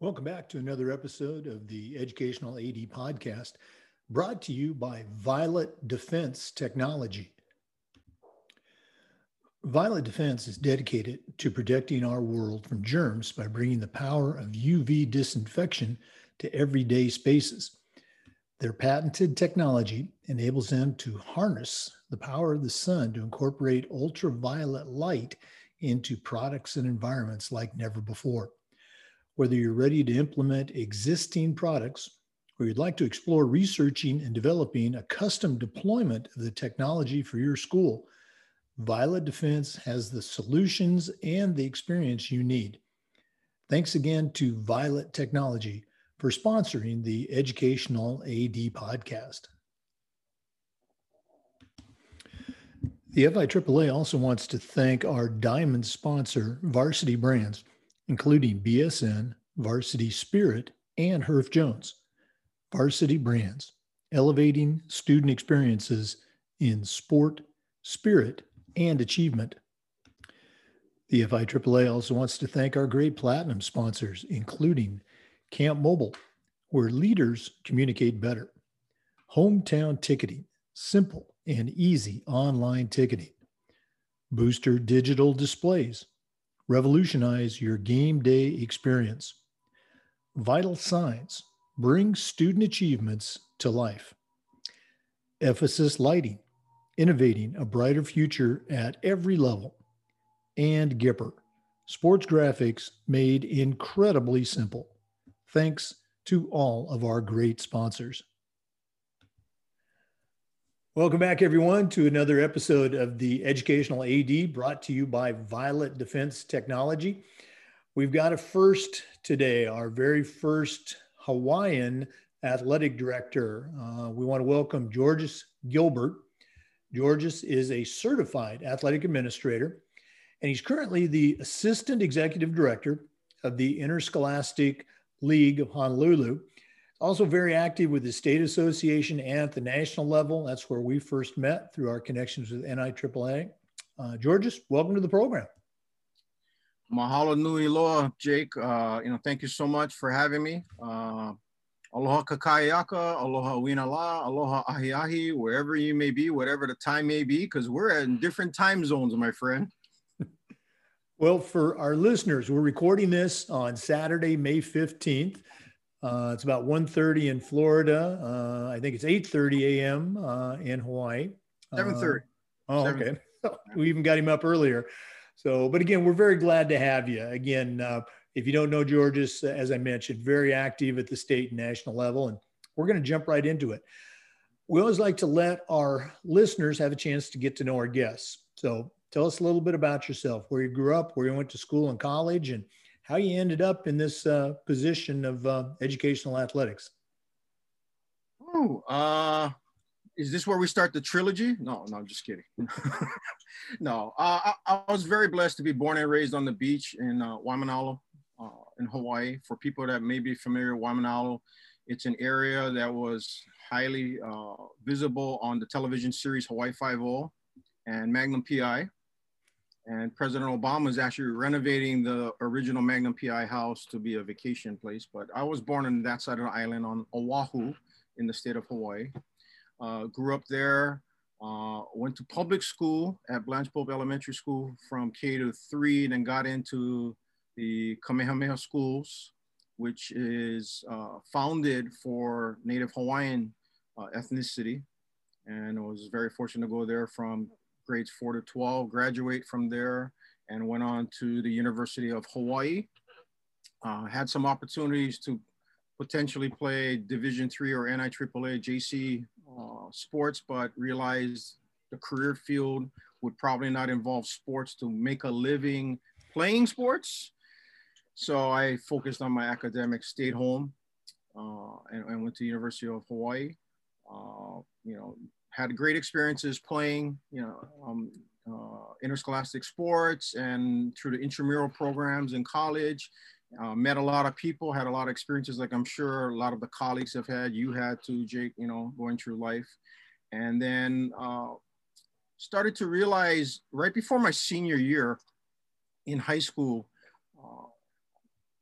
Welcome back to another episode of the Educational AD Podcast, brought to you by Violet Defense Technology. Violet Defense is dedicated to protecting our world from germs by bringing the power of UV disinfection to everyday spaces. Their patented technology enables them to harness the power of the sun to incorporate ultraviolet light into products and environments like never before. Whether you're ready to implement existing products or you'd like to explore researching and developing a custom deployment of the technology for your school, Violet Defense has the solutions and the experience you need. Thanks again to Violet Technology for sponsoring the Educational AD podcast. The FIAAA also wants to thank our diamond sponsor, Varsity Brands, including BSN, Varsity Spirit, and Herff Jones. Varsity Brands, elevating student experiences in sport, spirit, and achievement. The FIAAA also wants to thank our great platinum sponsors, including Camp Mobile, where leaders communicate better, Hometown Ticketing, simple and easy online ticketing, Booster Digital Displays, revolutionize your game day experience, Vital Signs, bring student achievements to life, Ephesus Lighting, innovating a brighter future at every level. And Gipper, sports graphics made incredibly simple. Thanks to all of our great sponsors. Welcome back, everyone, to another episode of the Educational AD brought to you by Violet Defense Technology. We've got a first today, our very first Hawaiian athletic director. Uh, we want to welcome Georges Gilbert. Georges is a certified athletic administrator, and he's currently the assistant executive director of the Interscholastic League of Honolulu. Also, very active with the state association and at the national level. That's where we first met through our connections with NIAAA. Uh, Georges, welcome to the program. Mahalo nui loa, Jake. Uh, you know, thank you so much for having me. Uh, Aloha kakahiaka, aloha winala, aloha ahi ahi, wherever you may be, whatever the time may be, because we're in different time zones, my friend. well, for our listeners, we're recording this on Saturday, May 15th. Uh, it's about 1.30 in Florida. Uh, I think it's 8.30 a.m. Uh, in Hawaii. 7.30. Uh, oh, okay. we even got him up earlier. So, but again, we're very glad to have you. Again, uh, if you don't know Georges, as I mentioned, very active at the state and national level, and we're going to jump right into it. We always like to let our listeners have a chance to get to know our guests. So tell us a little bit about yourself, where you grew up, where you went to school and college, and how you ended up in this uh, position of uh, educational athletics. Oh, uh, is this where we start the trilogy? No, no, I'm just kidding. no, uh, I, I, was very blessed to be born and raised on the beach in uh, Waimanalo, uh, in Hawaii. For people that may be familiar with Waimanalo, it's an area that was highly visible on the television series Hawaii Five-O and Magnum PI. And President Obama is actually renovating the original Magnum PI house to be a vacation place. But I was born on that side of the island on Oahu in the state of Hawaii. Uh, grew up there, uh, went to public school at Blanche Pope Elementary School from K to three, then got into the Kamehameha Schools, which is uh, founded for Native Hawaiian uh, ethnicity. And I was very fortunate to go there from grades four to 12, graduate from there, and went on to the University of Hawaii. Uh, had some opportunities to potentially play Division three or NIAAA JC uh, sports, but realized the career field would probably not involve sports to make a living playing sports. So I focused on my academics, stayed home, uh, and, and, went to the University of Hawaii. Uh, you know, had great experiences playing, you know, um, uh, interscholastic sports and through the intramural programs in college. Uh, met a lot of people, had a lot of experiences, like I'm sure a lot of the colleagues have had. You had to, Jake, you know, going through life. And then uh, started to realize right before my senior year in high school, uh,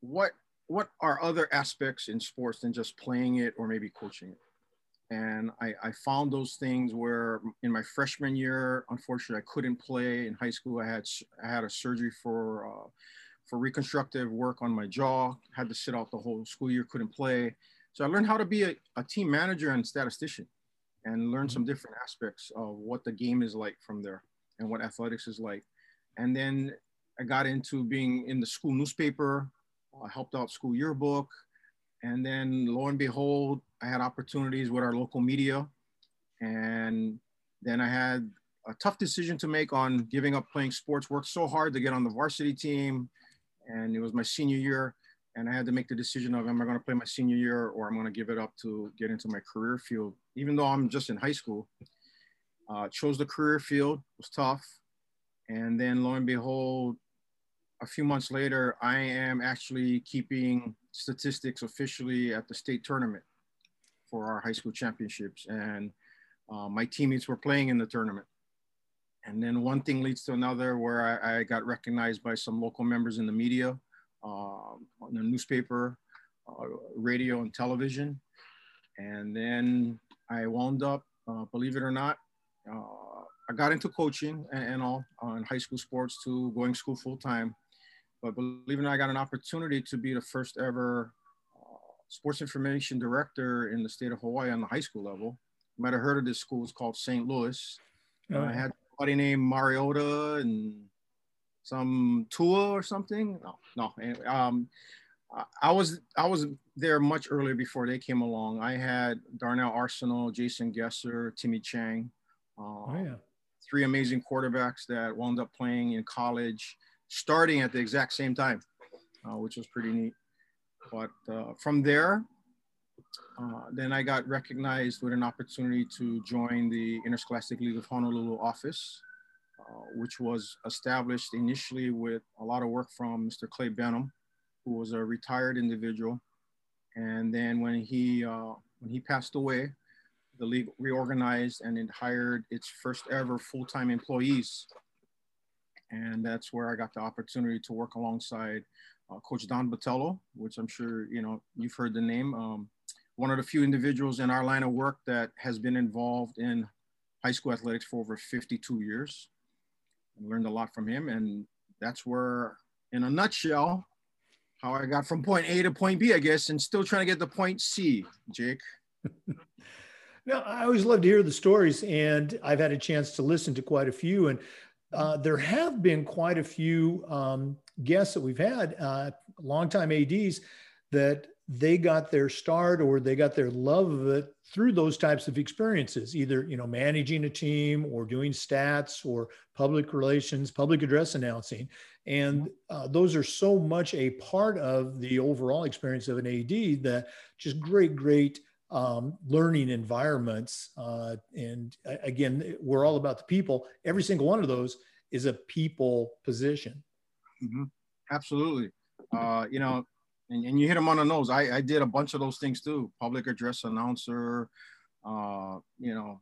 what what are other aspects in sports than just playing it or maybe coaching it? And I, I, found those things where in my freshman year, unfortunately, I couldn't play. In high school, I had I had a surgery for uh, for reconstructive work on my jaw. Had to sit out the whole school year, couldn't play. So I learned how to be a, a team manager and statistician, and learn some different aspects of what the game is like from there and what athletics is like. And then I got into being in the school newspaper. I helped out school yearbook, and then lo and behold, I had opportunities with our local media. And then I had a tough decision to make on giving up playing sports. Worked so hard to get on the varsity team. And it was my senior year. And I had to make the decision of am I going to play my senior year or I'm going to give it up to get into my career field, even though I'm just in high school. Uh, chose the career field, was tough. And then lo and behold, a few months later, I am actually keeping statistics officially at the state tournament for our high school championships. And uh, my teammates were playing in the tournament. And then one thing leads to another where I, I got recognized by some local members in the media, uh, on the newspaper, uh, radio, and television. And then I wound up, uh, believe it or not, uh, I got into coaching and, and all on high school sports to going to school full time. But believe it or not, I got an opportunity to be the first ever sports information director in the state of Hawaii on the high school level. You might have heard of this school. It's called St. Louis. Oh. Uh, I had somebody named Mariota and some Tua or something. No, no. Um, I was I was there much earlier before they came along. I had Darnell Arceneaux, Jason Gesser, Timmy Chang. Um, oh yeah. Three amazing quarterbacks that wound up playing in college, starting at the exact same time, uh, which was pretty neat. But uh, from there, uh, then I got recognized with an opportunity to join the Interscholastic League of Honolulu office, uh, which was established initially with a lot of work from Mr. Clay Benham, who was a retired individual. And then when he, uh, when he passed away, the league reorganized and it hired its first ever full-time employees. And that's where I got the opportunity to work alongside uh, Coach Don Botelho, which I'm sure you know you've heard the name. Um, one of the few individuals in our line of work that has been involved in high school athletics for over 52 years. I learned a lot from him, and that's where, in a nutshell, how I got from point A to point B, I guess, and still trying to get to point C, Jake. now, I always love to hear the stories, and I've had a chance to listen to quite a few, and uh, there have been quite a few um, guests that we've had, uh, longtime ADs, that they got their start or they got their love of it through those types of experiences, either you know managing a team or doing stats or public relations, public address announcing, and uh, those are so much a part of the overall experience of an AD that just great, great um, learning environments. Uh, and again, we're all about the people. Every single one of those is a people position. Mm-hmm. Absolutely. Uh, you know, and, and you hit them on the nose. I, I did a bunch of those things too. Public address announcer, uh, you know,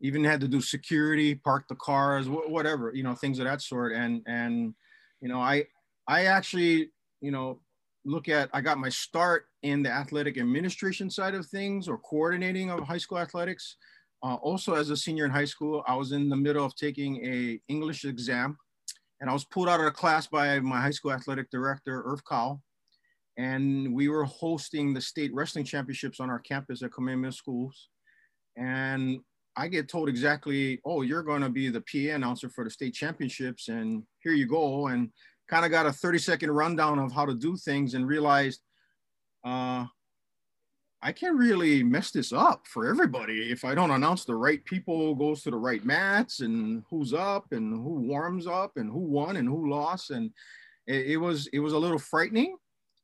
even had to do security, park the cars, wh- whatever, you know, things of that sort. And, and, you know, I, I actually, you know, look at, I got my start in the athletic administration side of things or coordinating of high school athletics. Uh, also as a senior in high school, I was in the middle of taking a English exam and I was pulled out of the class by my high school athletic director, Irv Cowell. And we were hosting the state wrestling championships on our campus at Kamehameha Schools. And I get told exactly, oh, you're going to be the PA announcer for the state championships, and here you go. And kind of got a 30 second rundown of how to do things and realized uh, I can't really mess this up for everybody if I don't announce the right people goes to the right mats and who's up and who warms up and who won and who lost. And it, it was it was a little frightening,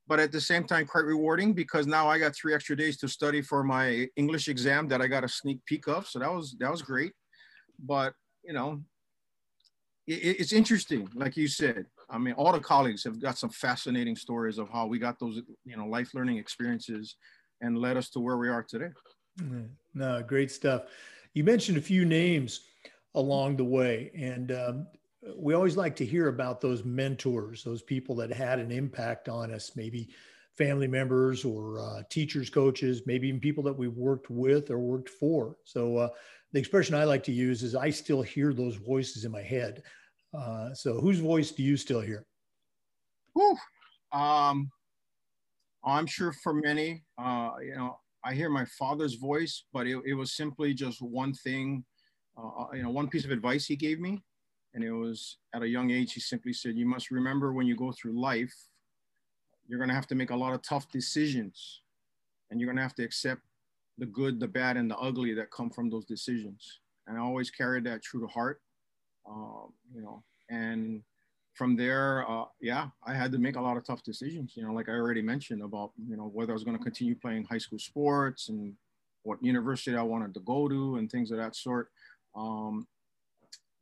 but at the same time quite rewarding because now I got three extra days to study for my English exam that I got a sneak peek of. So that was that was great. But you know, it, it's interesting, like you said. I mean, all the colleagues have got some fascinating stories of how we got those, you know, life learning experiences and led us to where we are today. No, great stuff. You mentioned a few names. along the way. And um, we always like to hear about those mentors, those people that had an impact on us, maybe family members or uh, teachers, coaches, maybe even people that we've worked with or worked for. So uh, the expression I like to use is I still hear those voices in my head. Uh, so whose voice do you still hear? Um, I'm sure for many, uh, you know, I hear my father's voice, but it, it was simply just one thing, uh, uh, you know, one piece of advice he gave me. And it was at a young age, he simply said, You must remember when you go through life, you're going to have to make a lot of tough decisions. And you're going to have to accept the good, the bad, and the ugly that come from those decisions. And I always carried that true to heart, um, you know, and from there, uh, yeah, I had to make a lot of tough decisions. You know, like I already mentioned about you know whether I was going to continue playing high school sports and what university I wanted to go to and things of that sort. Um,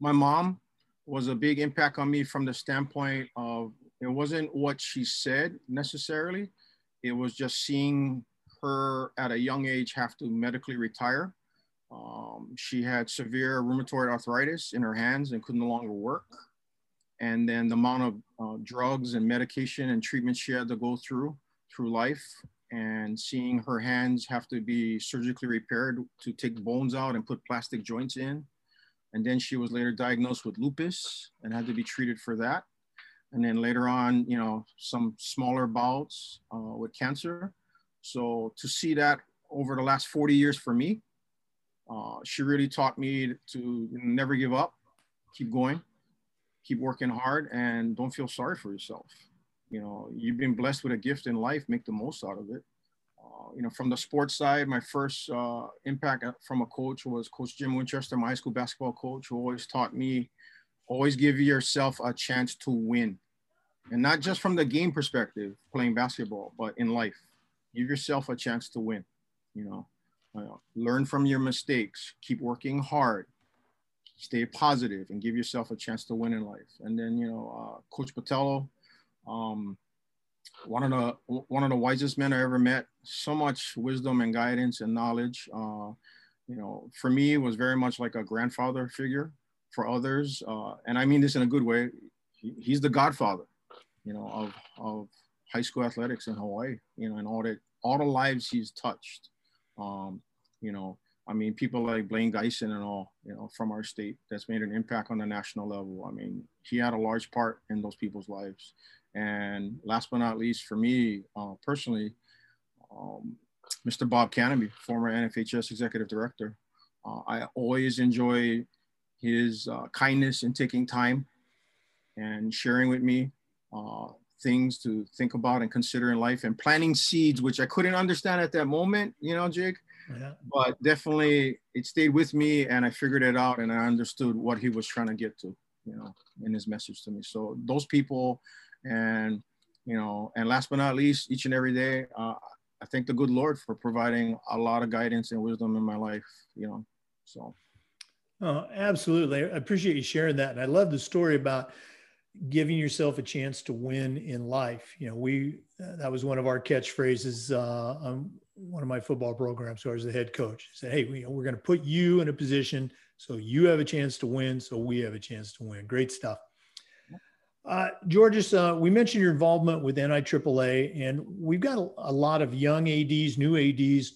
my mom was a big impact on me from the standpoint of it wasn't what she said necessarily. It was just seeing her at a young age have to medically retire. Um, she had severe rheumatoid arthritis in her hands and could no longer work. And then the amount of uh, drugs and medication and treatment she had to go through through life and seeing her hands have to be surgically repaired to take bones out and put plastic joints in. And then she was later diagnosed with lupus and had to be treated for that. And then later on you know some smaller bouts uh, with cancer. So to see that over the last 40 years for me uh, she really taught me to never give up keep going keep working hard and don't feel sorry for yourself. You know, you've been blessed with a gift in life, make the most out of it. Uh, you know, from the sports side, my first uh, impact from a coach was Coach Jim Winchester, my high school basketball coach, who always taught me always give yourself a chance to win. And not just from the game perspective, playing basketball, but in life. Give yourself a chance to win. You know, uh, learn from your mistakes, keep working hard, stay positive and give yourself a chance to win in life. And then, you know, uh, Coach Botelho, um, one of the one of the wisest men I ever met. So much wisdom and guidance and knowledge. Uh, you know, for me, was very much like a grandfather figure. For others, uh, and I mean this in a good way, he, he's the godfather, you know, of of high school athletics in Hawaii. You know, and all that all the lives he's touched. Um, you know, I mean, people like Blaine Geisen and all, you know, from our state that's made an impact on the national level. I mean, he had a large part in those people's lives. And last but not least, for me uh, personally, um, Mr. Bob Kanaby, former NFHS executive director. Uh, I always enjoy his uh, kindness in taking time and sharing with me uh, things to think about and consider in life and planting seeds, which I couldn't understand at that moment, you know, Jake yeah. but definitely it stayed with me and I figured it out and I understood what he was trying to get to, you know, in his message to me. So those people and, you know, and last but not least, each and every day, uh, I thank the good Lord for providing a lot of guidance and wisdom in my life, you know, so. Oh, absolutely. I appreciate you sharing that. And I love the story about giving yourself a chance to win in life. You know, we, that was one of our catchphrases uh, um, one of my football programs I was the head coach. said, Hey, we, we're going to put you in a position so you have a chance to win, so we have a chance to win. Great stuff. Uh, Georges, uh, we mentioned your involvement with NIAAA, and we've got a, a lot of young ADs, new ADs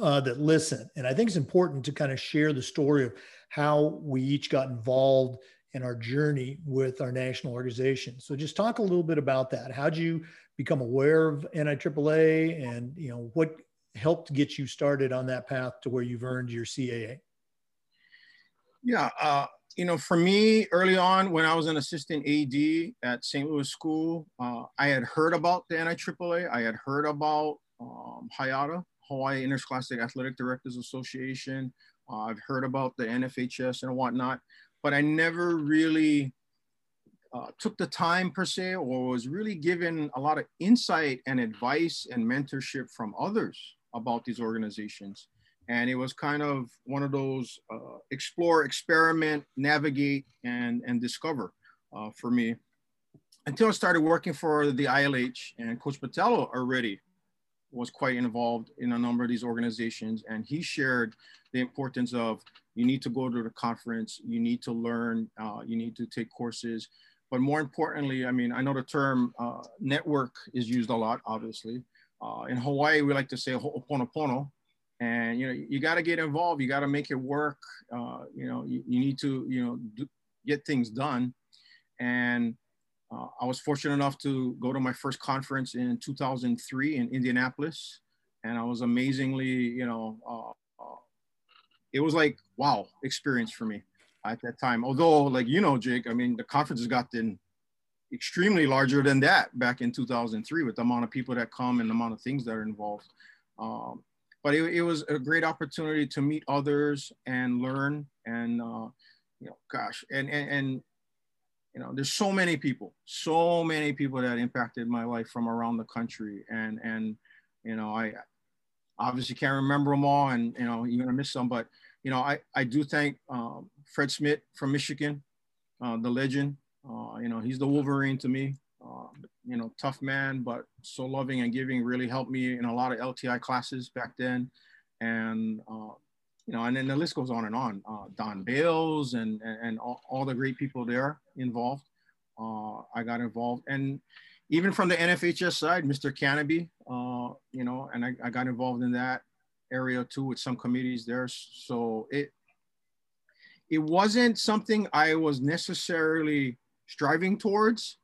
uh, that listen. And I think it's important to kind of share the story of how we each got involved in our journey with our national organization. So just talk a little bit about that. How'd you become aware of NIAAA and you know what helped get you started on that path to where you've earned your CAA? Yeah, uh, you know, for me, early on when I was an assistant AD at St. Louis School, uh, I had heard about the NIAAA. I had heard about um, HIADA, Hawaii Interscholastic Athletic Directors Association. Uh, I've heard about the NFHS and whatnot, but I never really uh, took the time per se or was really given a lot of insight and advice and mentorship from others about these organizations. And it was kind of one of those uh, explore, experiment, navigate, and, and discover uh, for me until I started working for the ILH and Coach Botelho already was quite involved in a number of these organizations, and he shared the importance of you need to go to the conference, you need to learn, uh, you need to take courses. But more importantly, I mean, I know the term uh, network is used a lot, obviously. Uh, in Hawaii, we like to say ho'oponopono. And, you know, you got to get involved. You got to make it work. Uh, you know, you, you, need to, you know, do, get things done. And uh, I was fortunate enough to go to my first conference in 2003 in Indianapolis. And I was amazingly, you know, uh, it was like wow experience for me at that time. Although, like you know, Jake, I mean, the conferences gotten extremely larger than that back in 2003 with the amount of people that come and the amount of things that are involved. Um, but it, it, was a great opportunity to meet others and learn. And uh, you know, gosh, and, and and you know, there's so many people, so many people that impacted my life from around the country. And and you know, I obviously can't remember them all, and you know, you're gonna miss some, but you know, I, I do thank um, Fred Smith from Michigan, uh, the legend. Uh, you know, he's the Wolverine to me. Uh, you know, tough man, but so loving and giving. Really helped me in a lot of LTI classes back then, and uh, you know, and then the list goes on and on. Uh, Don Bales and and, all, all, the great people there involved. Uh, I got involved, and even from the NFHS side, Mr. Kanaby, you know, and I, I got involved in that area too with some committees there. So it it wasn't something I was necessarily striving towards,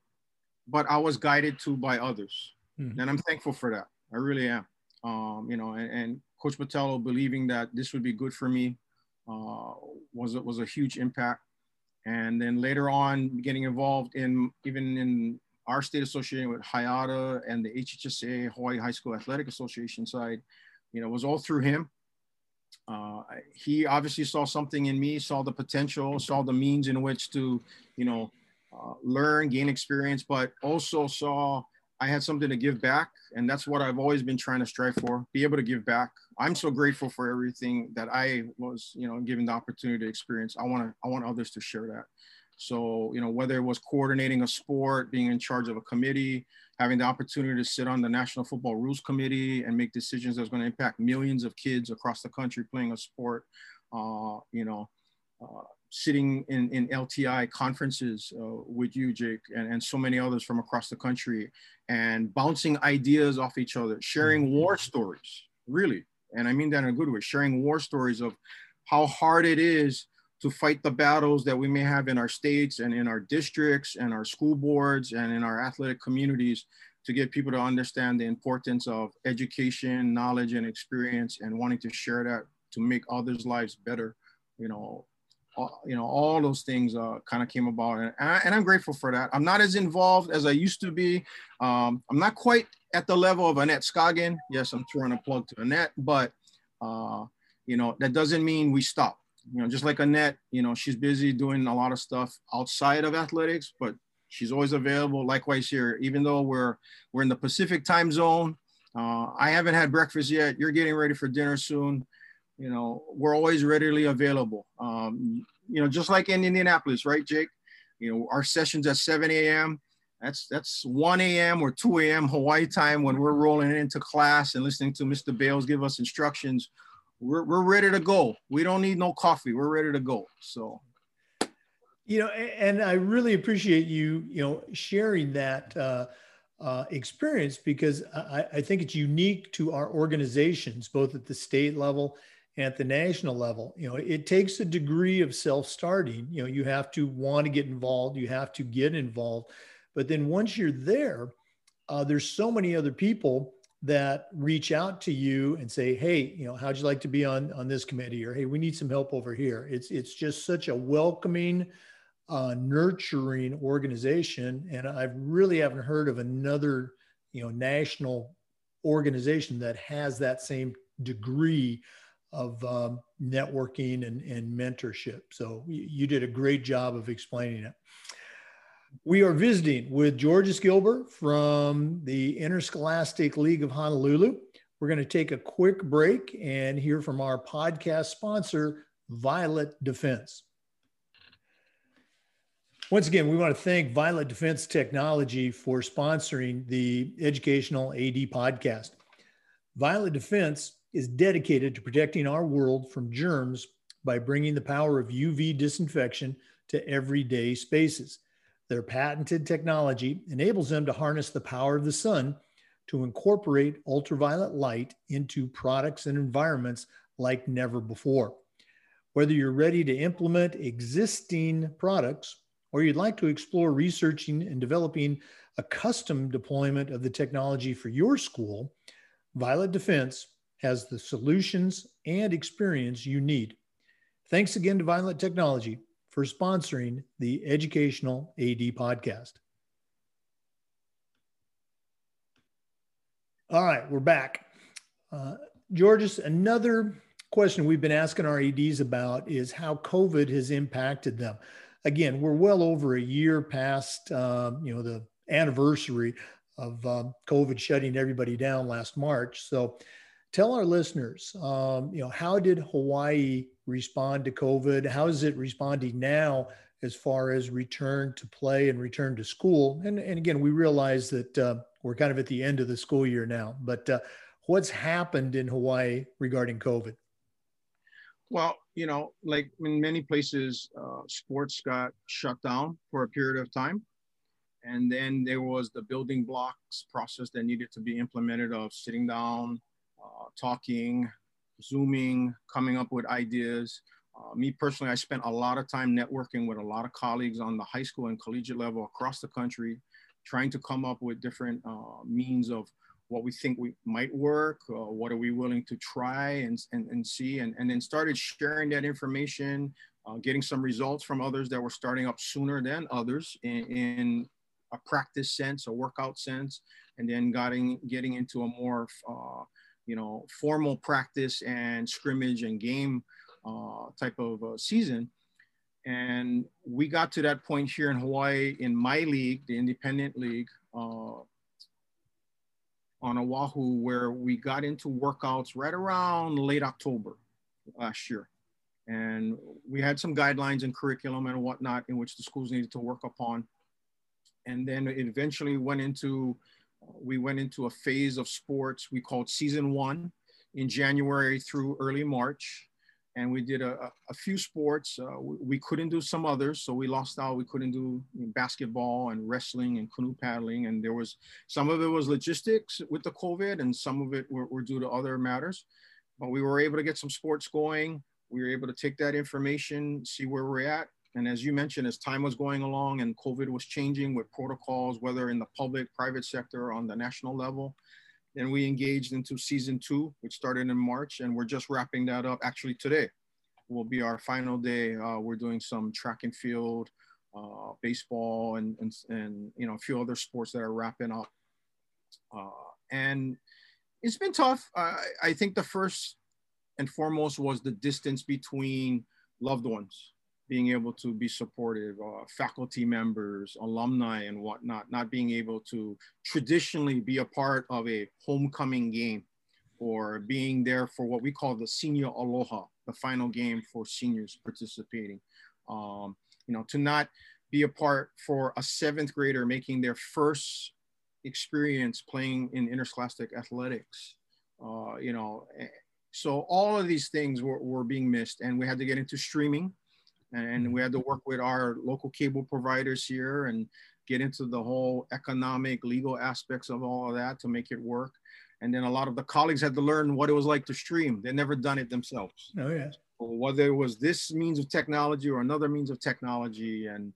but I was guided to by others, mm-hmm. and I'm thankful for that. I really am. Um, you know, and, and, Coach Botelho believing that this would be good for me uh, was was a huge impact. And then later on, getting involved in even in our state association with HIADA and the HHSA Hawaii High School Athletic Association side, you know, was all through him. Uh, he obviously saw something in me, saw the potential, saw the means in which to, you know, uh, learn, gain experience, but also saw I had something to give back. And that's what I've always been trying to strive for, be able to give back. I'm so grateful for everything that I was, you know, given the opportunity to experience. I want to, I want others to share that. So, you know, whether it was coordinating a sport, being in charge of a committee, having the opportunity to sit on the National Football Rules Committee and make decisions that's going to impact millions of kids across the country playing a sport, uh, you know, uh, sitting in, in LTI conferences uh, with you, Jake, and, and so many others from across the country, and bouncing ideas off each other, sharing mm-hmm. war stories, really. And I mean that in a good way, sharing war stories of how hard it is to fight the battles that we may have in our states and in our districts and our school boards and in our athletic communities to get people to understand the importance of education, knowledge, and experience and wanting to share that to make others' lives better. You know, you know, all those things uh, kind of came about, and, I, am grateful for that. I'm not as involved as I used to be. Um, I'm not quite at the level of Annette Scoggin. Yes, I'm throwing a plug to Annette, but uh, you know that doesn't mean we stop you know, just like Annette, you know, she's busy doing a lot of stuff outside of athletics, but she's always available. Likewise here, even though we're we're in the Pacific time zone, uh, I haven't had breakfast yet. You're getting ready for dinner soon. You know, we're always readily available. Um, you know, just like in Indianapolis, right, Jake? You know, our sessions at 7 a.m. That's that's 1 a.m. or 2 a.m. Hawaii time when we're rolling into class and listening to Mr. Bales give us instructions we're, we're ready to go. We don't need no coffee. We're ready to go. So, you know, and I really appreciate you, you know, sharing that uh, uh, experience because I, I think it's unique to our organizations, both at the state level at the national level. You know, it takes a degree of self-starting. You know, you have to want to get involved. You have to get involved. But then once you're there, uh, there's so many other people that reach out to you and say, "Hey, you know, how'd you like to be on on this committee?" or "Hey, we need some help over here." It's it's just such a welcoming, uh, nurturing organization, and I really haven't heard of another, you know, national organization that has that same degree of um, networking and, and mentorship. So you did a great job of explaining it. We are visiting with Georges Gilbert from the Interscholastic League of Honolulu. We're going to take a quick break and hear from our podcast sponsor, Violet Defense. Once again, we want to thank Violet Defense Technology for sponsoring the Educational AD podcast. Violet Defense is dedicated to protecting our world from germs by bringing the power of UV disinfection to everyday spaces. Their patented technology enables them to harness the power of the sun to incorporate ultraviolet light into products and environments like never before. Whether you're ready to implement existing products or you'd like to explore researching and developing a custom deployment of the technology for your school, Violet Defense has the solutions and experience you need. Thanks again to Violet Technology for sponsoring the Educational AD podcast. All right, we're back. Uh, Georges, another question we've been asking our ADs about is how COVID has impacted them. Again, we're well over a year past, uh, you know, the anniversary of um, COVID shutting everybody down last March. So, tell our listeners, um, you know, how did Hawaii respond to COVID? How is it responding now as far as return to play and return to school? And, and again, we realize that uh, we're kind of at the end of the school year now, but uh, what's happened in Hawaii regarding COVID? Well, you know, like in many places, uh, sports got shut down for a period of time. And then there was the building blocks process that needed to be implemented of sitting down, talking, Zooming, coming up with ideas. Uh, me personally, I spent a lot of time networking with a lot of colleagues on the high school and collegiate level across the country, trying to come up with different uh, means of what we think we might work, uh, what are we willing to try and, and, and see, and, and then started sharing that information, uh, getting some results from others that were starting up sooner than others in, in a practice sense, a workout sense, and then getting, getting into a more, uh, you know, formal practice and scrimmage and game uh, type of uh, season. And we got to that point here in Hawaii in my league, the independent league, uh, on Oahu where we got into workouts right around late October last year. And we had some guidelines and curriculum and whatnot in which the schools needed to work upon. And then it eventually went into, we went into a phase of sports we called season one in January through early March and we did a, a few sports. Uh, we, we, couldn't do some others, so we lost out. We couldn't do basketball and wrestling and canoe paddling, and there was some of it was logistics with the COVID, and some of it were, were due to other matters. But we were able to get some sports going. We were able to take that information, see where we're at, and as you mentioned, as time was going along and COVID was changing with protocols, whether in the public, private sector, on the national level, then we engaged into season two, which started in March, and we're just wrapping that up. Actually, today will be our final day. Uh, we're doing some track and field, uh, baseball, and, and and you know a few other sports that are wrapping up. Uh, and it's been tough. I think the first and foremost was the distance between loved ones being able to be supportive, uh, faculty members, alumni, and whatnot, not being able to traditionally be a part of a homecoming game or being there for what we call the senior aloha, the final game for seniors participating. Um, you know, to not be a part for a seventh grader making their first experience playing in interscholastic athletics. Uh, you know, eh, so all of these things were, were being missed, and we had to get into streaming and mm-hmm. we had to work with our local cable providers here and get into the whole economic legal aspects of all of that to make it work. And then a lot of the colleagues had to learn what it was like to stream. They never done it themselves. Oh yes whether it was this means of technology or another means of technology and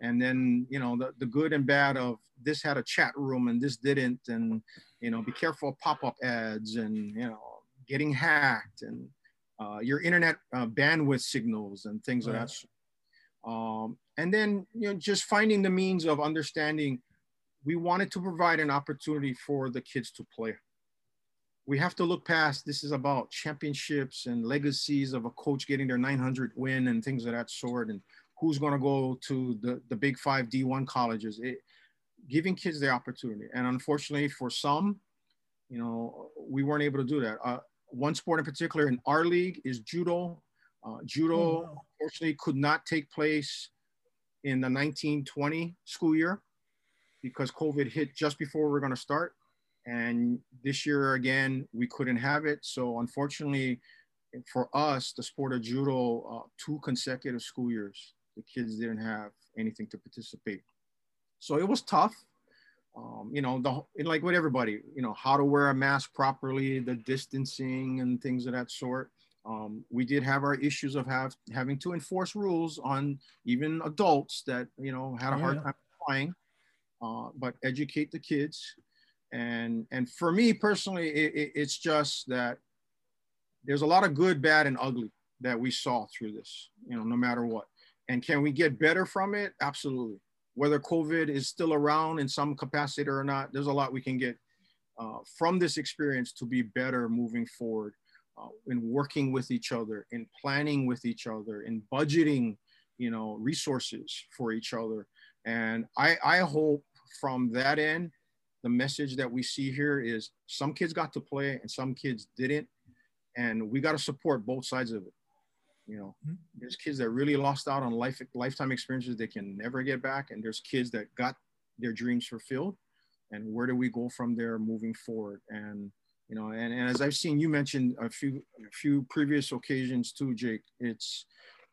and then you know the, the good and bad of this had a chat room and this didn't and you know be careful of pop-up ads and you know getting hacked and uh, your internet uh, bandwidth signals and things right. of that. Um, and then you know just finding the means of understanding. We wanted to provide an opportunity for the kids to play. We have to look past. This is about championships and legacies of a coach getting their 900 win and things of that sort, and who's going to go to the the Big Five D1 colleges. It, giving kids the opportunity, and unfortunately for some, you know, we weren't able to do that. Uh, one sport in particular in our league is judo. Uh, judo, wow. unfortunately, could not take place in the 1920 school year because COVID hit just before we are going to start. and this year again we couldn't have it. So unfortunately, for us, the sport of judo, uh, two consecutive school years, the kids didn't have anything to participate. So it was tough. Um, you know, the like with everybody, you know, how to wear a mask properly, the distancing and things of that sort. Um, we did have our issues of have having to enforce rules on even adults that you know had a hard time applying. Uh, but educate the kids, and and for me personally, it, it, it's just that there's a lot of good, bad, and ugly that we saw through this. You know, no matter what. And can we get better from it? Absolutely. Whether COVID is still around in some capacity or not, there's a lot we can get uh, from this experience to be better moving forward uh, in working with each other, in planning with each other, in budgeting, you know, resources for each other. And I, I hope from that end, the message that we see here is some kids got to play and some kids didn't. And we got to support both sides of it. You know, mm-hmm. there's kids that really lost out on life lifetime experiences they can never get back, and there's kids that got their dreams fulfilled. And where do we go from there moving forward? And you know, and, and as I've seen you mentioned a few a few previous occasions too, Jake, it's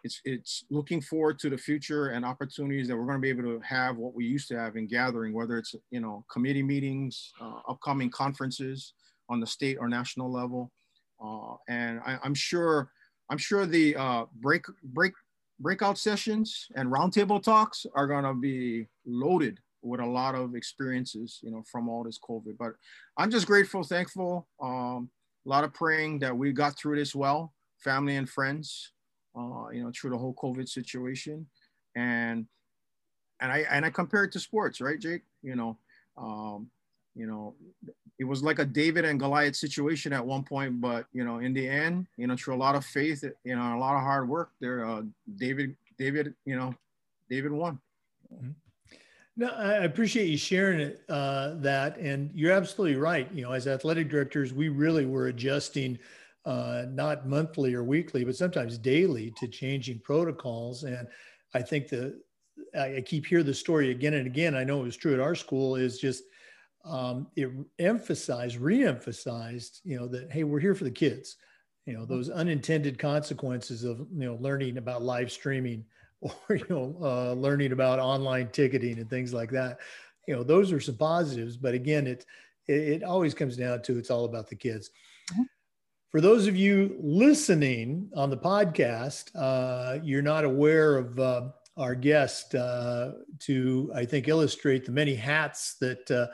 it's it's looking forward to the future and opportunities that we're going to be able to have what we used to have in gathering, whether it's you know committee meetings, uh, upcoming conferences on the state or national level, uh, and I, am sure I'm sure the uh, break break breakout sessions and roundtable talks are going to be loaded with a lot of experiences, you know, from all this COVID. But I'm just grateful, thankful, um, a lot of praying that we got through this well, family and friends, uh, you know, through the whole COVID situation. And and I and I compare it to sports, right, Jake? You know, um, you know, it was like a David and Goliath situation at one point, but you know, in the end, you know, through a lot of faith, you know, a lot of hard work, there, uh, David, David, you know, David won. Mm-hmm. No, I appreciate you sharing it, uh, that, and you're absolutely right. You know, as athletic directors, we really were adjusting, uh, not monthly or weekly, but sometimes daily to changing protocols. And I think the I keep hearing the story again and again. I know it was true at our school. Is just um, it emphasized, re-emphasized, you know, that hey, we're here for the kids. You know, those unintended consequences of you know learning about live streaming or you know uh, learning about online ticketing and things like that you know those are some positives but again it it, always comes down to it's all about the kids mm-hmm. for those of you listening on the podcast uh, you're not aware of uh, our guest uh, to i think illustrate the many hats that uh,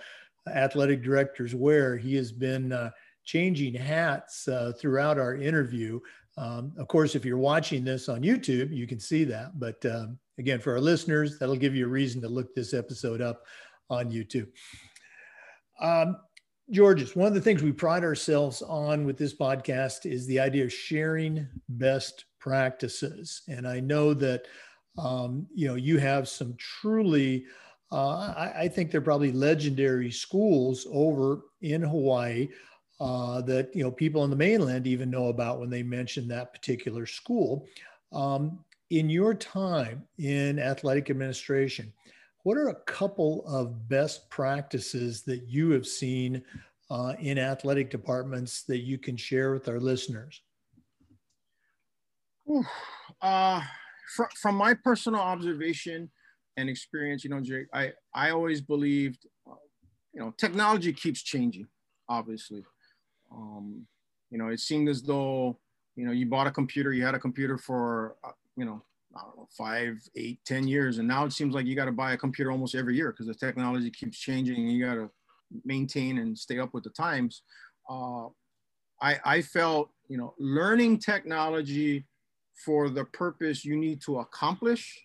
athletic directors wear he has been uh, changing hats throughout our interview um, of course, if you're watching this on YouTube, you can see that. But um, again, for our listeners, that'll give you a reason to look this episode up on YouTube. Um, Georges, one of the things we pride ourselves on with this podcast is the idea of sharing best practices. And I know that um, you know you have some truly, uh, I, I, think they're probably legendary schools over in Hawaii uh, that you know people on the mainland even know about when they mention that particular school. Um, in your time in athletic administration, what are a couple of best practices that you have seen uh, in athletic departments that you can share with our listeners? Uh, from, from my personal observation and experience, you know, Jake, I, I always believed, uh, you know, technology keeps changing, obviously. Um, you know, it seemed as though, you know, you bought a computer, you had a computer for, uh, you know, I don't know, five, eight, ten years. And now it seems like you got to buy a computer almost every year because the technology keeps changing and you got to maintain and stay up with the times. Uh, I, I felt, you know, learning technology for the purpose you need to accomplish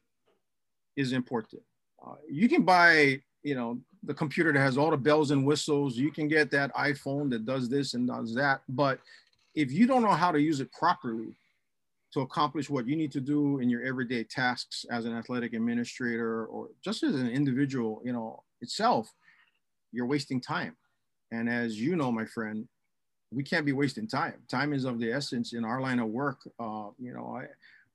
is important. Uh, you can buy, you know, the computer that has all the bells and whistles. You can get that iPhone that does this and does that. But if you don't know how to use it properly to accomplish what you need to do in your everyday tasks as an athletic administrator or just as an individual, you know, itself, you're wasting time. And as you know, my friend, we can't be wasting time. Time is of the essence in our line of work. Uh, you know, I,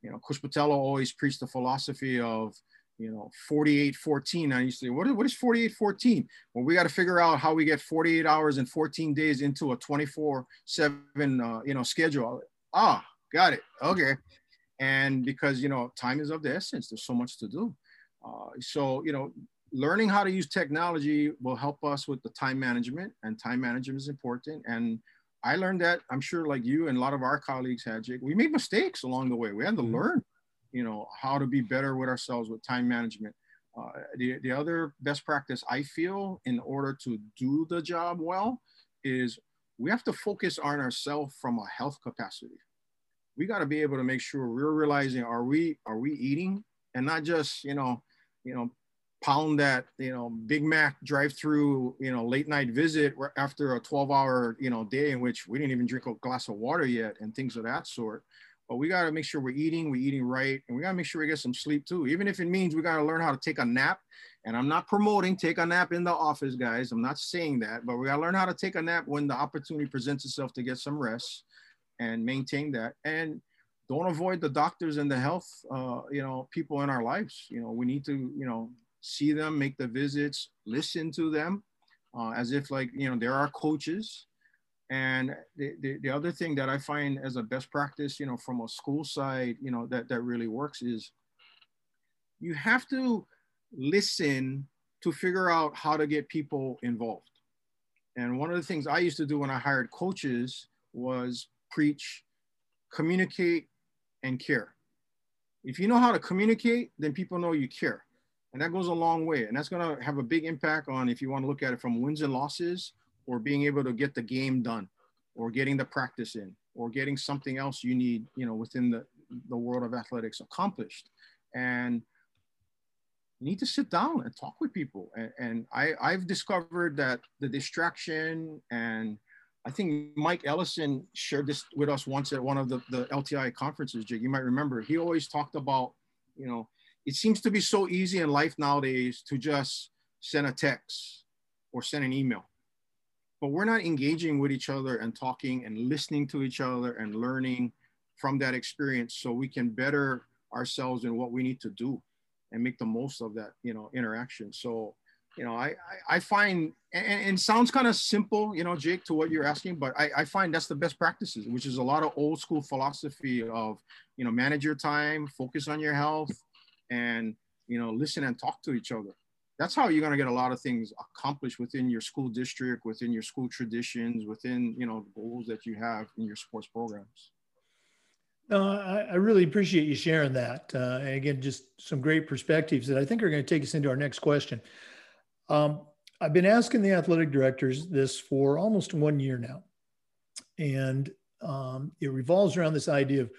you know, Coach Botelho always preached the philosophy of you know 48 14 i used to say what is, what is 48 14 well we got to figure out how we get 48 hours and 14 days into a 24 7 uh, you know schedule. Ah got it. Okay. And because you know time is of the essence there's so much to do. Uh, so you know learning how to use technology will help us with the time management and time management is important. And i learned that i'm sure like you and a lot of our colleagues had jake we made mistakes along the way. We had to mm-hmm. learn you know, how to be better with ourselves with time management. Uh, the, the other best practice I feel in order to do the job well is we have to focus on ourselves from a health capacity. We got to be able to make sure we're realizing are we are we eating and not just you know you know pound that you know Big Mac drive through you know late night visit after a 12 hour you know day in which we didn't even drink a glass of water yet and things of that sort but we got to make sure we're eating, we're eating right, and we got to make sure we get some sleep too. Even if it means we got to learn how to take a nap. And I'm not promoting take a nap in the office, guys. I'm not saying that, but we got to learn how to take a nap when the opportunity presents itself to get some rest and maintain that. And don't avoid the doctors and the health, uh, you know, people in our lives. You know, we need to, you know, see them, make the visits, listen to them, uh, as if like you know they're our coaches and the, the, the, other thing that I find as a best practice, you know, from a school side, you know, that, that really works is you have to listen to figure out how to get people involved. And one of the things I used to do when I hired coaches was preach, communicate, and care. If you know how to communicate, then people know you care. And that goes a long way. And that's going to have a big impact on if you want to look at it from wins and losses or being able to get the game done or getting the practice in or getting something else you need, you know, within the, the world of athletics accomplished. And you need to sit down and talk with people. And, and I, I've discovered that the distraction and I think Mike Ellison shared this with us once at one of the, the LTI conferences, Jake. You might remember. He always talked about, you know, it seems to be so easy in life nowadays to just send a text or send an email but we're not engaging with each other and talking and listening to each other and learning from that experience so we can better ourselves in what we need to do and make the most of that you know interaction. So you know i i, find and, and sounds kind of simple you know jake to what you're asking but I, I find that's the best practices which is a lot of old school philosophy of you know manage your time focus on your health and you know listen and talk to each other that's how you're going to get a lot of things accomplished within your school district within your school traditions within you know goals that you have in your sports programs no, I, I really appreciate you sharing that. Uh, and again, just some great perspectives that I think are going to take us into our next question. Um, I've been asking the athletic directors this for almost one year now. And um, it revolves around this idea of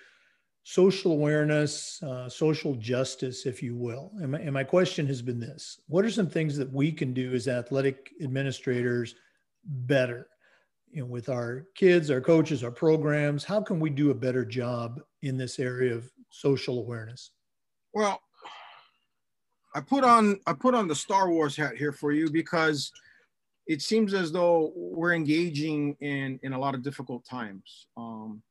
social awareness, uh, social justice, if you will. And my, and my question has been this What are some things that we can do as athletic administrators better? You know, with our kids, our coaches, our programs, how can we do a better job in this area of social awareness? Well, I put on I put on the Star Wars hat here for you because it seems as though we're engaging in in a lot of difficult times. Um,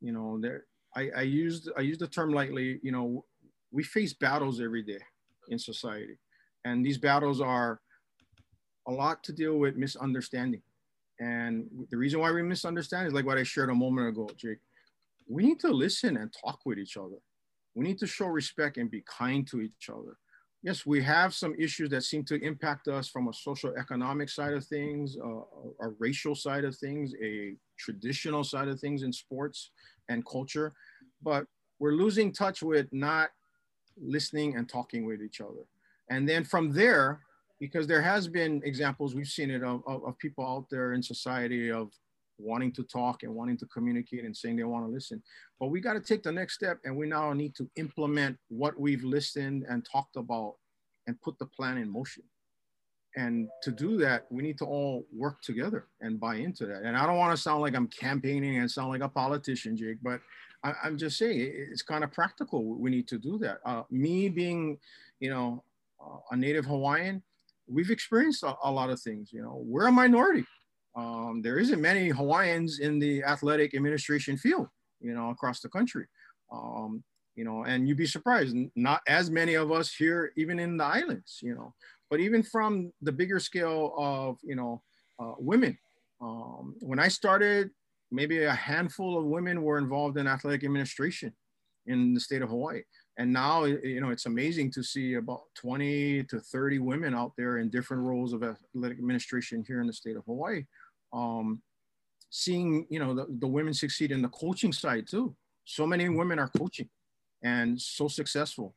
you know, there I, I used I use the term lightly. You know, we face battles every day in society, and these battles are a lot to deal with misunderstanding. And the reason why we misunderstand is like what I shared a moment ago, Jake. We need to listen and talk with each other. We need to show respect and be kind to each other. Yes, we have some issues that seem to impact us from a social economic side of things, uh, a racial side of things, a traditional side of things in sports and culture but we're losing touch with not listening and talking with each other. And then from there, because there has been examples, we've seen it of, of, of, people out there in society of wanting to talk and wanting to communicate and saying they want to listen. But we got to take the next step and we now need to implement what we've listened and talked about and put the plan in motion. And to do that, we need to all work together and buy into that. And I don't want to sound like I'm campaigning and sound like a politician, Jake, but I, am just saying it's kind of practical. We need to do that. Uh, me being, you know, a native Hawaiian, we've experienced a, a, lot of things. You know, we're a minority. Um, there isn't many Hawaiians in the athletic administration field, you know, across the country. Um, you know, and you'd be surprised, not as many of us here, even in the islands, you know, but even from the bigger scale of, you know, uh, women. Um, when I started, maybe a handful of women were involved in athletic administration in the state of Hawaii. And now, you know, it's amazing to see about 20 to 30 women out there in different roles of athletic administration here in the state of Hawaii. Um, seeing, you know, the, the women succeed in the coaching side too. So many women are coaching and so successful.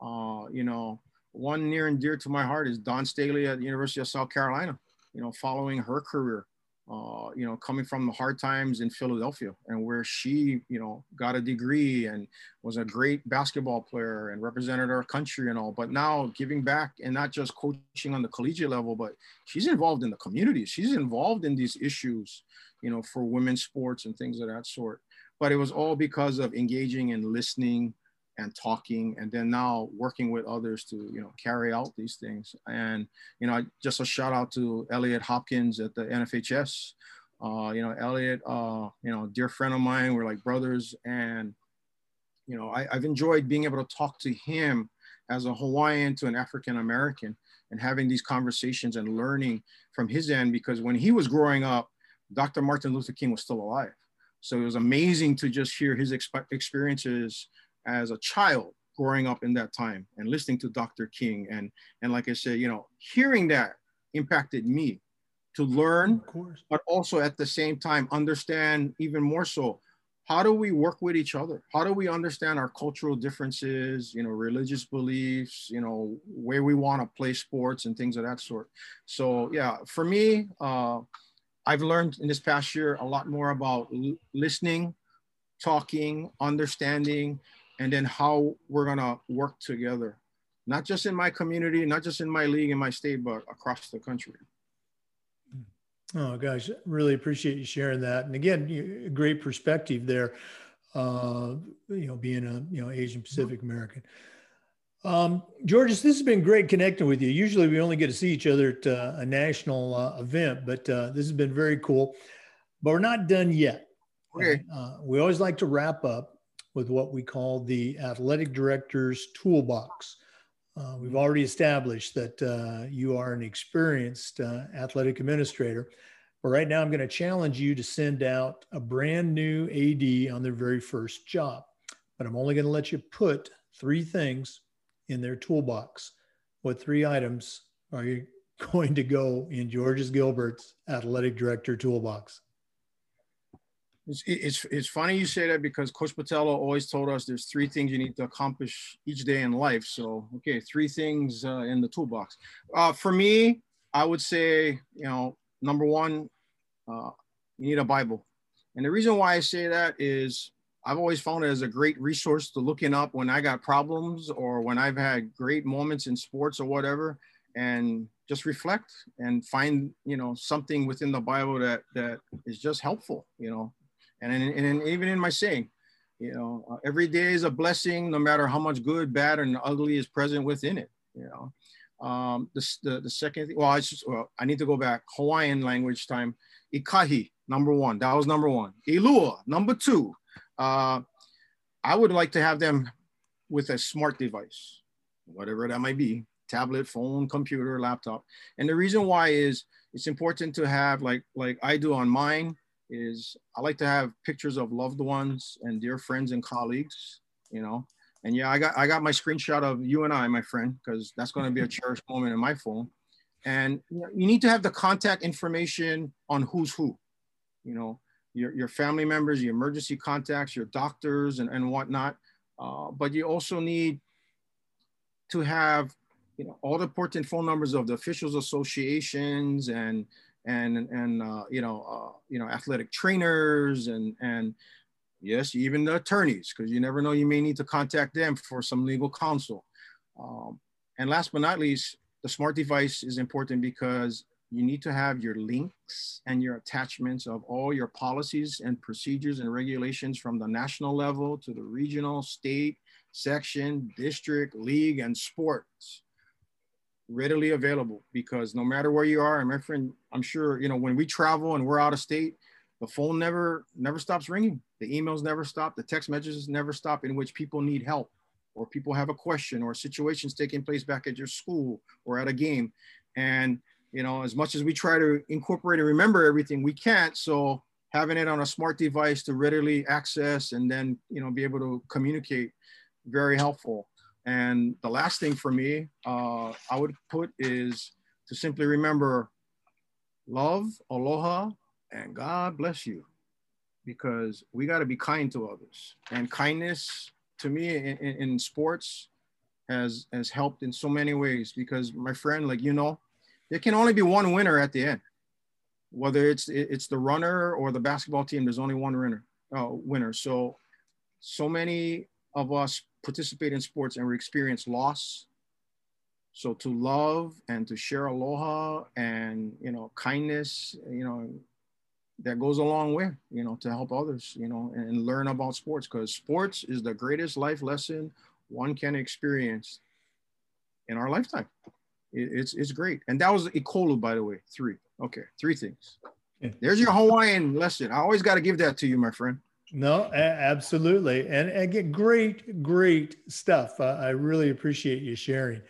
Uh, you know, one near and dear to my heart is Dawn Staley at the University of South Carolina, you know, following her career uh, you know, coming from the hard times in Philadelphia and where she, you know, got a degree and was a great basketball player and represented our country and all. But now giving back and not just coaching on the collegiate level, but she's involved in the community. She's involved in these issues, you know, for women's sports and things of that sort. But it was all because of engaging and listening and talking and then now working with others to you know carry out these things. And you know just a shout out to elliot hopkins at the nfhs uh, you know elliot uh, you know dear friend of mine we're like brothers and you know I, i've enjoyed being able to talk to him as a hawaiian to an african american and having these conversations and learning from his end because when he was growing up dr martin luther king was still alive. So it was amazing to just hear his exp- experiences as a child growing up in that time and listening to Dr. King and and like I said, you know, hearing that impacted me to learn, but also at the same time understand even more so how do we work with each other? How do we understand our cultural differences, you know, religious beliefs, you know, where we want to play sports and things of that sort. So yeah, for me, uh, I've learned in this past year a lot more about listening, talking, understanding, and then how we're gonna work together, not just in my community, not just in my league in my state, but across the country. Oh gosh, really appreciate you sharing that. And again, great perspective there. Uh, you know, being a you know Asian Pacific American. Um, Georges, this has been great connecting with you. Usually, we only get to see each other at uh, a national uh, event, but uh, this has been very cool. But we're not done yet. Okay. Uh, we always like to wrap up with what we call the athletic director's toolbox. Uh, we've already established that uh, you are an experienced uh, athletic administrator. But right now, I'm going to challenge you to send out a brand new AD on their very first job. But I'm only going to let you put three things in their toolbox. What three items are you going to go in Georges Gilbert's athletic director toolbox? It's, it's, it's funny you say that because Coach Botelho always told us there's three things you need to accomplish each day in life. So, okay, three things uh, in the toolbox. Uh, for me, I would say, you know, number one, uh, you need a Bible. And the reason why I say that is I've always found it as a great resource to looking up when I got problems or when I've had great moments in sports or whatever, and just reflect and find, you know, something within the Bible that that is just helpful, you know, and, in, and even in my saying, you know, uh, every day is a blessing, no matter how much good, bad, and ugly is present within it. You know, um, the, the, the second thing, well, I just, well, I need to go back. Hawaiian language time. Ikahi, number one. That was number one. Ilua, number two. Uh, I would like to have them with a smart device, whatever that might be, tablet, phone, computer, laptop. And the reason why is it's important to have like like I do on mine is I like to have pictures of loved ones and dear friends and colleagues, you know. And yeah, I got I got my screenshot of you and I, my friend, because that's going to be a cherished moment in my phone. And you, need to have the contact information on who's who, you know, your, your family members, your emergency contacts, your doctors, and, and whatnot. Uh, but you also need to have you know all the important phone numbers of the officials associations and and and uh, you know uh, you know athletic trainers and and yes even the attorneys because you never know you may need to contact them for some legal counsel. Um, and last but not least the smart device is important because you need to have your links and your attachments of all your policies and procedures and regulations from the national level to the regional state section district league and sports readily available because no matter where you are, and my friend, I'm sure, you know, when we travel and we're out of state, the phone never never stops ringing. The emails never stop. The text messages never stop in which people need help or people have a question or situations taking place back at your school or at a game. And you know as much as we try to incorporate and remember everything we can't. So having it on a smart device to readily access and then you know be able to communicate very helpful and the last thing for me uh, i would put is to simply remember love aloha and God bless you because we got to be kind to others. And kindness to me in, in, sports has has helped in so many ways because my friend, like you know, there can only be one winner at the end. Whether it's it's the runner or the basketball team, there's only one winner. Uh, winner. So so many of us participate in sports and we experience loss. So to love and to share aloha and you know kindness, you know that goes a long way, you know, to help others, you know, and learn about sports because sports is the greatest life lesson one can experience in our lifetime. It, it's it's great, and that was Ikolu, by the way. Three, okay, three things. Yeah. There's your Hawaiian lesson. I always got to give that to you, my friend. No, absolutely, and again, great, great stuff. Uh, I really appreciate you sharing.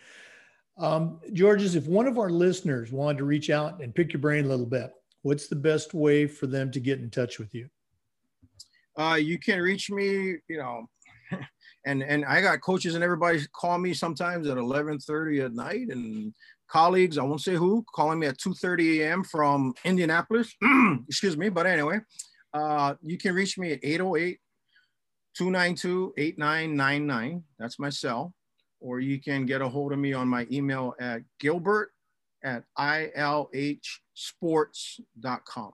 Um, Georges, if one of our listeners wanted to reach out and pick your brain a little bit, what's the best way for them to get in touch with you? Uh, you can reach me, you know, and and I got coaches and everybody call me sometimes at 11:30 at night, and colleagues, I won't say who, calling me at 2:30 a.m. from Indianapolis. Excuse me, but anyway, uh, you can reach me at 808 292 8999. That's my cell. Or you can get a hold of me on my email at gilbert at ilhsports.com.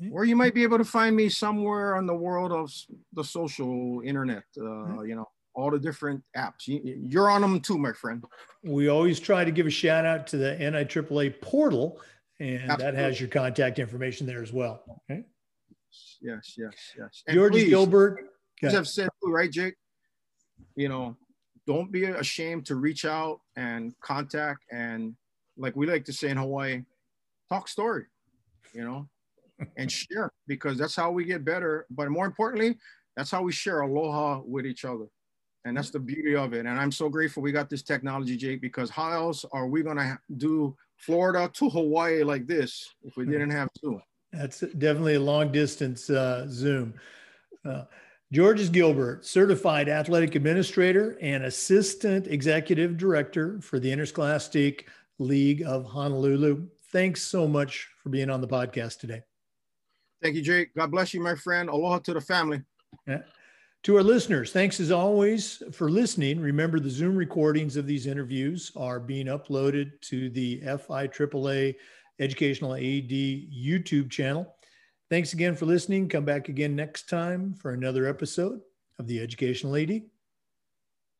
Hmm. Or you might be able to find me somewhere on the world of the social internet, uh, hmm. you know, all the different apps. You're on them too, my friend. We always try to give a shout out to the NIAAA portal, and Absolutely. that has your contact information there as well. Okay. Yes, yes, yes. And George please, Gilbert. As I've said, right, Jake? You know, don't be ashamed to reach out and contact and like we like to say in Hawaii, talk story, you know, and share because that's how we get better. But more importantly, that's how we share aloha with each other. And that's the beauty of it. And I'm so grateful we got this technology, Jake, because how else are we going to do Florida to Hawaii like this if we didn't have Zoom? That's definitely a long distance uh, Zoom. Uh, Georges Gilbert, certified athletic administrator and assistant executive director for the Interscholastic League of Honolulu. Thanks so much for being on the podcast today. Thank you, Jake. God bless you, my friend. Aloha to the family. Yeah. To our listeners, thanks as always for listening. Remember, the Zoom recordings of these interviews are being uploaded to the FIAAA Educational AD YouTube channel. Thanks again for listening. Come back again next time for another episode of the Educational AD.